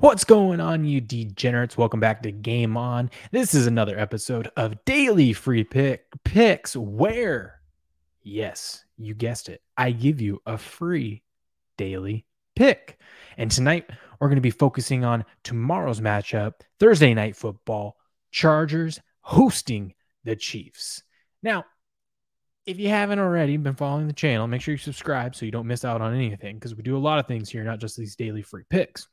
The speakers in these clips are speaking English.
What's going on, you degenerates? Welcome back to Game On. This is another episode of Daily Free Pick Picks, where, yes, you guessed it, I give you a free daily pick. And tonight we're going to be focusing on tomorrow's matchup, Thursday night football, Chargers hosting the Chiefs. Now, if you haven't already been following the channel, make sure you subscribe so you don't miss out on anything because we do a lot of things here, not just these daily free picks.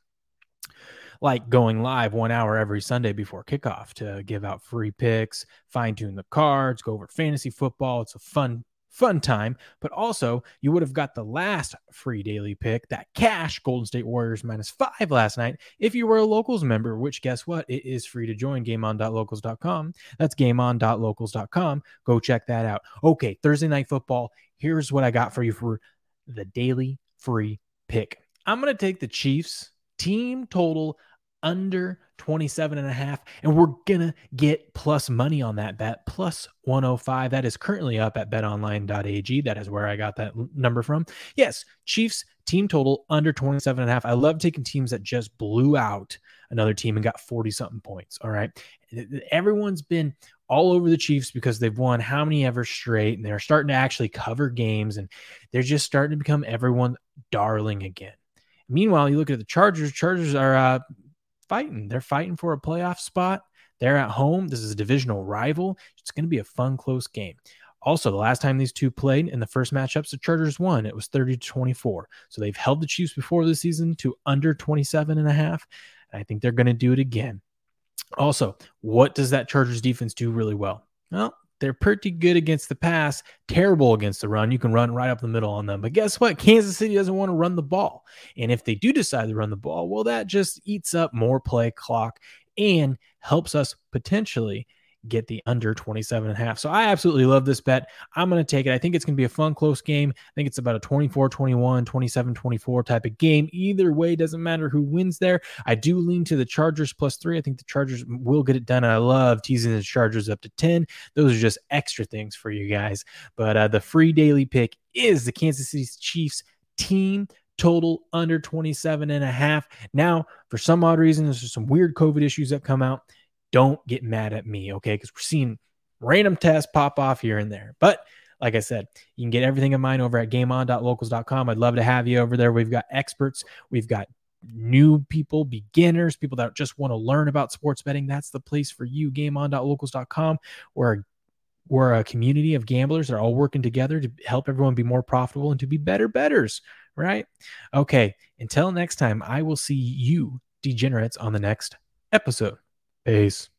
Like going live one hour every Sunday before kickoff to give out free picks, fine tune the cards, go over fantasy football. It's a fun fun time. But also, you would have got the last free daily pick, that cash Golden State Warriors minus five last night, if you were a locals member, which guess what? It is free to join gameon.locals.com. That's gameon.locals.com. Go check that out. Okay, Thursday night football. Here's what I got for you for the daily free pick. I'm going to take the Chiefs team total under 27 and a half and we're gonna get plus money on that bet plus 105 that is currently up at betonline.ag that is where i got that number from. Yes chiefs team total under 27 and a half. I love taking teams that just blew out another team and got 40 something points all right? Everyone's been all over the chiefs because they've won how many ever straight and they're starting to actually cover games and they're just starting to become everyone darling again. Meanwhile you look at the chargers. Chargers are uh, fighting. They're fighting for a playoff spot. They're at home. This is a divisional rival. It's going to be a fun, close game. Also, the last time these two played in the first matchups, the Chargers won. It was 30 to 24. So they've held the Chiefs before the season to under 27 and a half. And I think they're going to do it again. Also, what does that Chargers defense do really well? Well, they're pretty good against the pass, terrible against the run. You can run right up the middle on them. But guess what? Kansas City doesn't want to run the ball. And if they do decide to run the ball, well, that just eats up more play clock and helps us potentially get the under 27 and a half. So I absolutely love this bet. I'm going to take it. I think it's going to be a fun, close game. I think it's about a 24 21, 27 24 type of game. Either way, doesn't matter who wins there. I do lean to the Chargers plus three. I think the Chargers will get it done. I love teasing the Chargers up to 10. Those are just extra things for you guys. But uh, the free daily pick is the Kansas City Chiefs team total under 27 and a half. Now, for some odd reason, there's some weird COVID issues that come out. Don't get mad at me, okay? Because we're seeing random tests pop off here and there. But like I said, you can get everything of mine over at gameon.locals.com. I'd love to have you over there. We've got experts, we've got new people, beginners, people that just want to learn about sports betting. That's the place for you. Gameon.locals.com. We're we're a community of gamblers that are all working together to help everyone be more profitable and to be better betters, right? Okay, until next time, I will see you degenerates on the next episode. Peace.